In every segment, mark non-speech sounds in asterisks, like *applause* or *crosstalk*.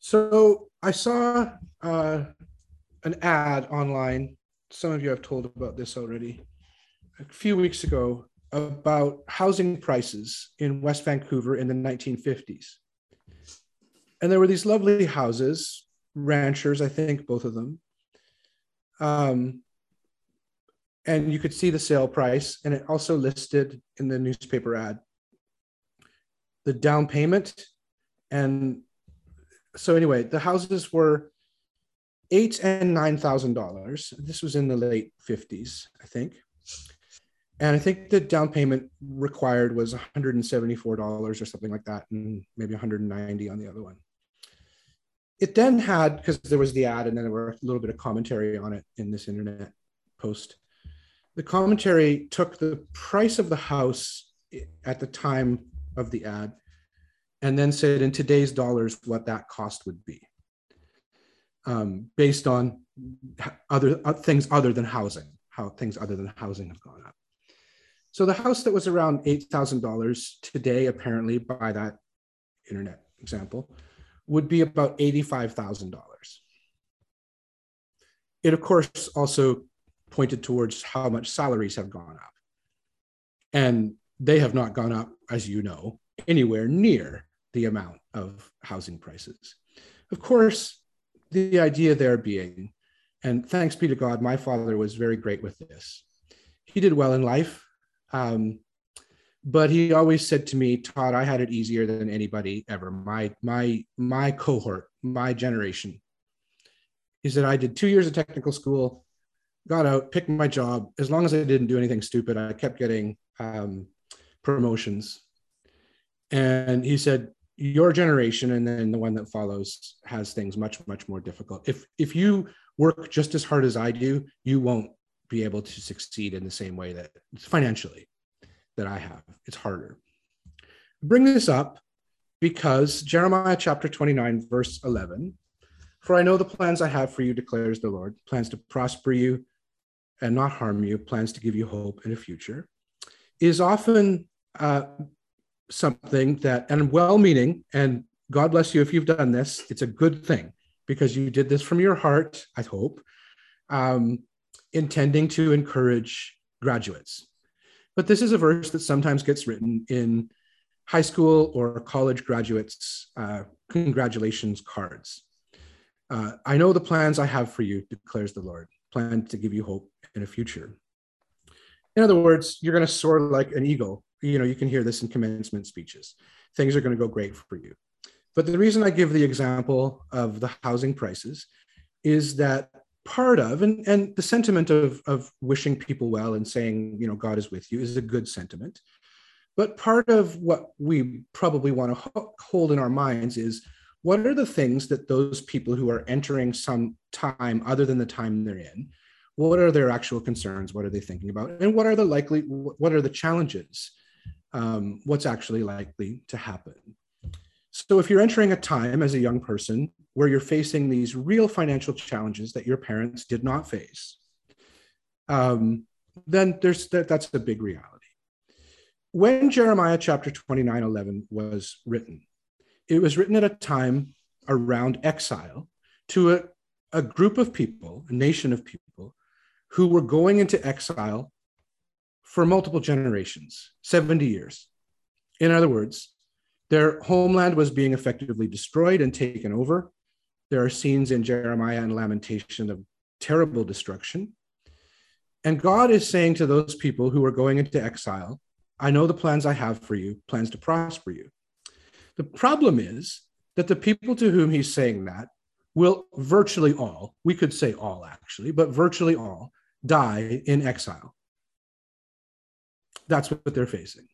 So I saw uh, an ad online. Some of you have told about this already. A few weeks ago about housing prices in West Vancouver in the 1950s. And there were these lovely houses, ranchers, I think, both of them. Um, and you could see the sale price, and it also listed in the newspaper ad the down payment. And so, anyway, the houses were eight and nine thousand dollars. This was in the late 50s, I think. And I think the down payment required was $174 or something like that, and maybe 190 on the other one. It then had, because there was the ad and then there were a little bit of commentary on it in this internet post. The commentary took the price of the house at the time of the ad and then said in today's dollars what that cost would be um, based on other uh, things other than housing, how things other than housing have gone up. So the house that was around $8,000 today, apparently by that internet example, would be about $85,000. It, of course, also pointed towards how much salaries have gone up. And they have not gone up, as you know, anywhere near the amount of housing prices. Of course, the idea there being, and thanks be to God, my father was very great with this. He did well in life. Um, but he always said to me, Todd, I had it easier than anybody ever. My my my cohort, my generation. He said I did two years of technical school, got out, picked my job. As long as I didn't do anything stupid, I kept getting um, promotions. And he said, your generation and then the one that follows has things much much more difficult. If if you work just as hard as I do, you won't be able to succeed in the same way that financially that I have. It's harder. Bring this up because Jeremiah chapter 29, verse 11 For I know the plans I have for you, declares the Lord plans to prosper you and not harm you, plans to give you hope and a future, is often uh, something that, and well meaning, and God bless you if you've done this, it's a good thing because you did this from your heart, I hope, um, intending to encourage graduates. But this is a verse that sometimes gets written in high school or college graduates' uh, congratulations cards. Uh, I know the plans I have for you, declares the Lord, plan to give you hope in a future. In other words, you're going to soar like an eagle. You know, you can hear this in commencement speeches. Things are going to go great for you. But the reason I give the example of the housing prices is that part of and, and the sentiment of, of wishing people well and saying you know god is with you is a good sentiment but part of what we probably want to ho- hold in our minds is what are the things that those people who are entering some time other than the time they're in what are their actual concerns what are they thinking about and what are the likely what are the challenges um, what's actually likely to happen so if you're entering a time as a young person where you're facing these real financial challenges that your parents did not face, um, then there's that, that's a big reality. When Jeremiah chapter 29, 11 was written, it was written at a time around exile to a, a group of people, a nation of people who were going into exile for multiple generations, 70 years. In other words, their homeland was being effectively destroyed and taken over. There are scenes in Jeremiah and Lamentation of terrible destruction. And God is saying to those people who are going into exile, I know the plans I have for you, plans to prosper you. The problem is that the people to whom he's saying that will virtually all, we could say all actually, but virtually all, die in exile. That's what they're facing.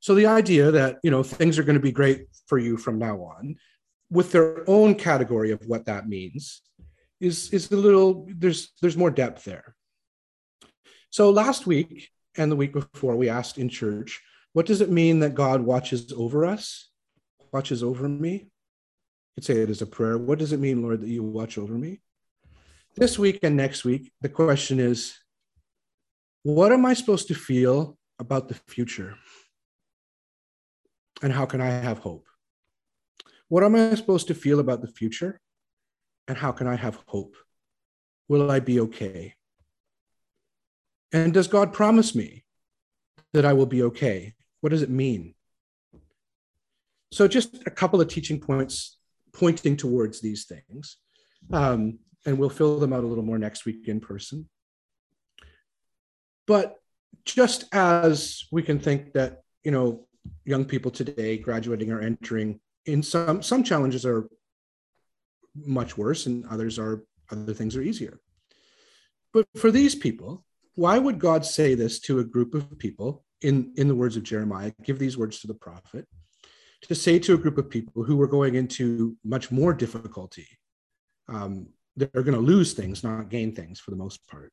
So the idea that you know things are going to be great for you from now on, with their own category of what that means, is is a little there's there's more depth there. So last week and the week before, we asked in church, what does it mean that God watches over us, watches over me? You could say it as a prayer. What does it mean, Lord, that you watch over me? This week and next week, the question is, what am I supposed to feel about the future? And how can I have hope? What am I supposed to feel about the future? And how can I have hope? Will I be okay? And does God promise me that I will be okay? What does it mean? So, just a couple of teaching points pointing towards these things. Um, and we'll fill them out a little more next week in person. But just as we can think that, you know, young people today graduating or entering in some some challenges are much worse and others are other things are easier. But for these people, why would God say this to a group of people in, in the words of Jeremiah? Give these words to the prophet to say to a group of people who were going into much more difficulty. Um, they're going to lose things, not gain things for the most part.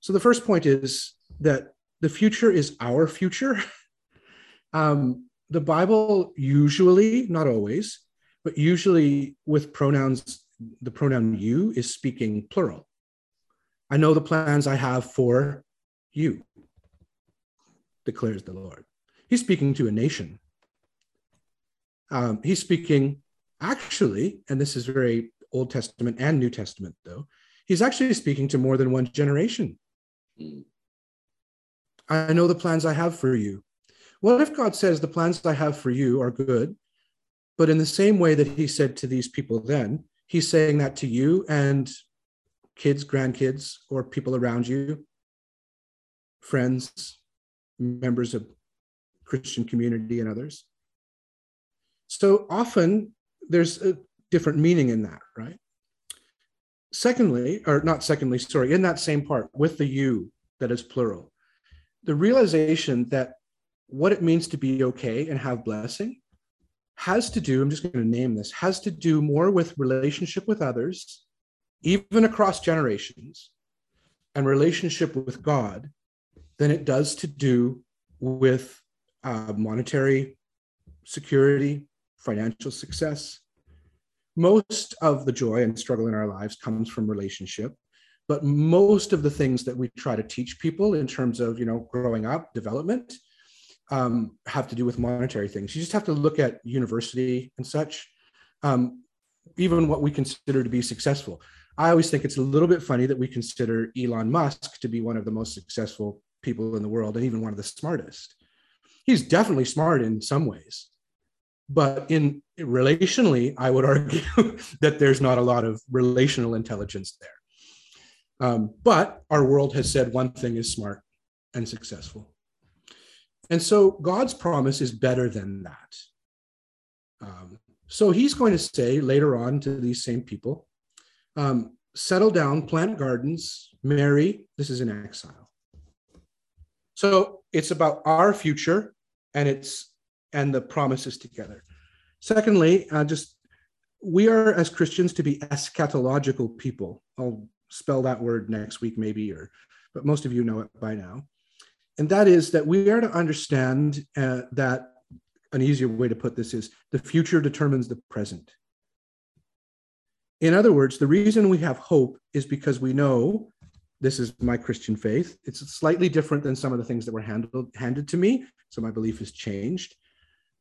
So the first point is that the future is our future. *laughs* um, the Bible usually, not always, but usually with pronouns, the pronoun you is speaking plural. I know the plans I have for you, declares the Lord. He's speaking to a nation. Um, he's speaking, actually, and this is very Old Testament and New Testament, though, he's actually speaking to more than one generation. I know the plans I have for you. What if God says the plans I have for you are good, but in the same way that he said to these people then, he's saying that to you and kids, grandkids, or people around you, friends, members of Christian community, and others. So often there's a different meaning in that, right? Secondly, or not secondly, sorry, in that same part with the you that is plural, the realization that what it means to be okay and have blessing has to do, I'm just going to name this, has to do more with relationship with others, even across generations, and relationship with God than it does to do with uh, monetary security, financial success. Most of the joy and struggle in our lives comes from relationship, but most of the things that we try to teach people in terms of, you know, growing up, development, um, have to do with monetary things. You just have to look at university and such, um, even what we consider to be successful. I always think it's a little bit funny that we consider Elon Musk to be one of the most successful people in the world and even one of the smartest. He's definitely smart in some ways, but in relationally i would argue *laughs* that there's not a lot of relational intelligence there. Um, but our world has said one thing is smart and successful. And so god's promise is better than that. Um, so he's going to say later on to these same people um, settle down plant gardens marry this is in exile. So it's about our future and it's and the promises together. Secondly, uh, just we are as Christians to be eschatological people. I'll spell that word next week, maybe, or but most of you know it by now. And that is that we are to understand uh, that an easier way to put this is the future determines the present. In other words, the reason we have hope is because we know this is my Christian faith. It's slightly different than some of the things that were handled, handed to me. So my belief has changed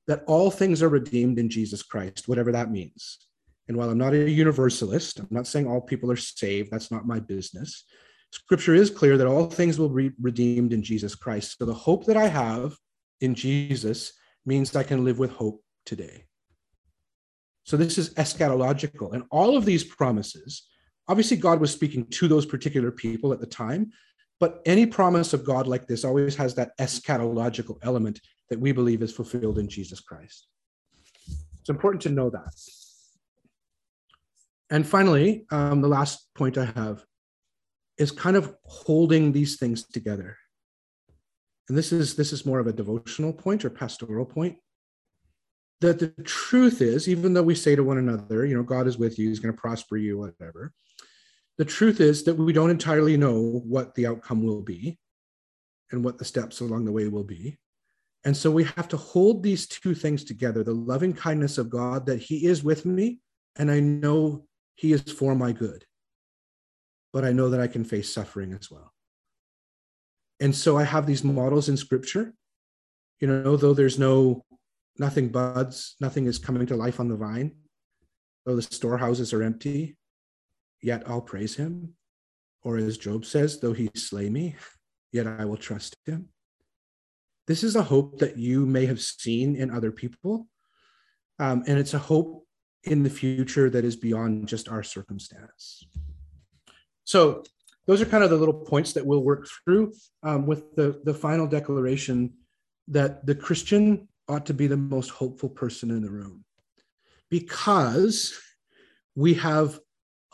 that all things are redeemed in Jesus Christ, whatever that means. And while I'm not a universalist, I'm not saying all people are saved. That's not my business. Scripture is clear that all things will be redeemed in Jesus Christ. So the hope that I have in Jesus means I can live with hope today. So this is eschatological. And all of these promises, obviously, God was speaking to those particular people at the time, but any promise of God like this always has that eschatological element that we believe is fulfilled in Jesus Christ. It's important to know that. And finally, um, the last point I have is kind of holding these things together. And this is this is more of a devotional point or pastoral point. That the truth is, even though we say to one another, you know, God is with you, He's going to prosper you, whatever. The truth is that we don't entirely know what the outcome will be and what the steps along the way will be. And so we have to hold these two things together the loving kindness of God, that He is with me, and I know He is for my good. But I know that I can face suffering as well. And so I have these models in scripture. You know, though there's no nothing buds, nothing is coming to life on the vine, though the storehouses are empty, yet I'll praise him. Or as Job says, though he slay me, yet I will trust him. This is a hope that you may have seen in other people. Um, and it's a hope in the future that is beyond just our circumstance. So, those are kind of the little points that we'll work through um, with the, the final declaration that the Christian ought to be the most hopeful person in the room because we have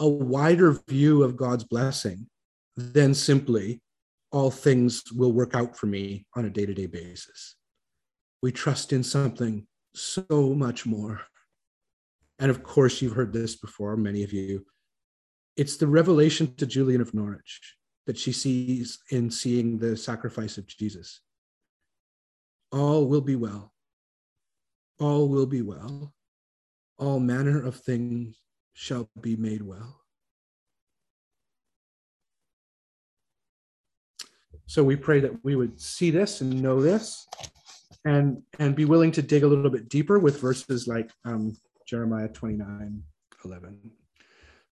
a wider view of God's blessing than simply all things will work out for me on a day to day basis. We trust in something so much more. And of course, you've heard this before, many of you. It's the revelation to Julian of Norwich that she sees in seeing the sacrifice of Jesus. All will be well. All will be well. All manner of things shall be made well. So we pray that we would see this and know this and and be willing to dig a little bit deeper with verses like um, Jeremiah 29 11.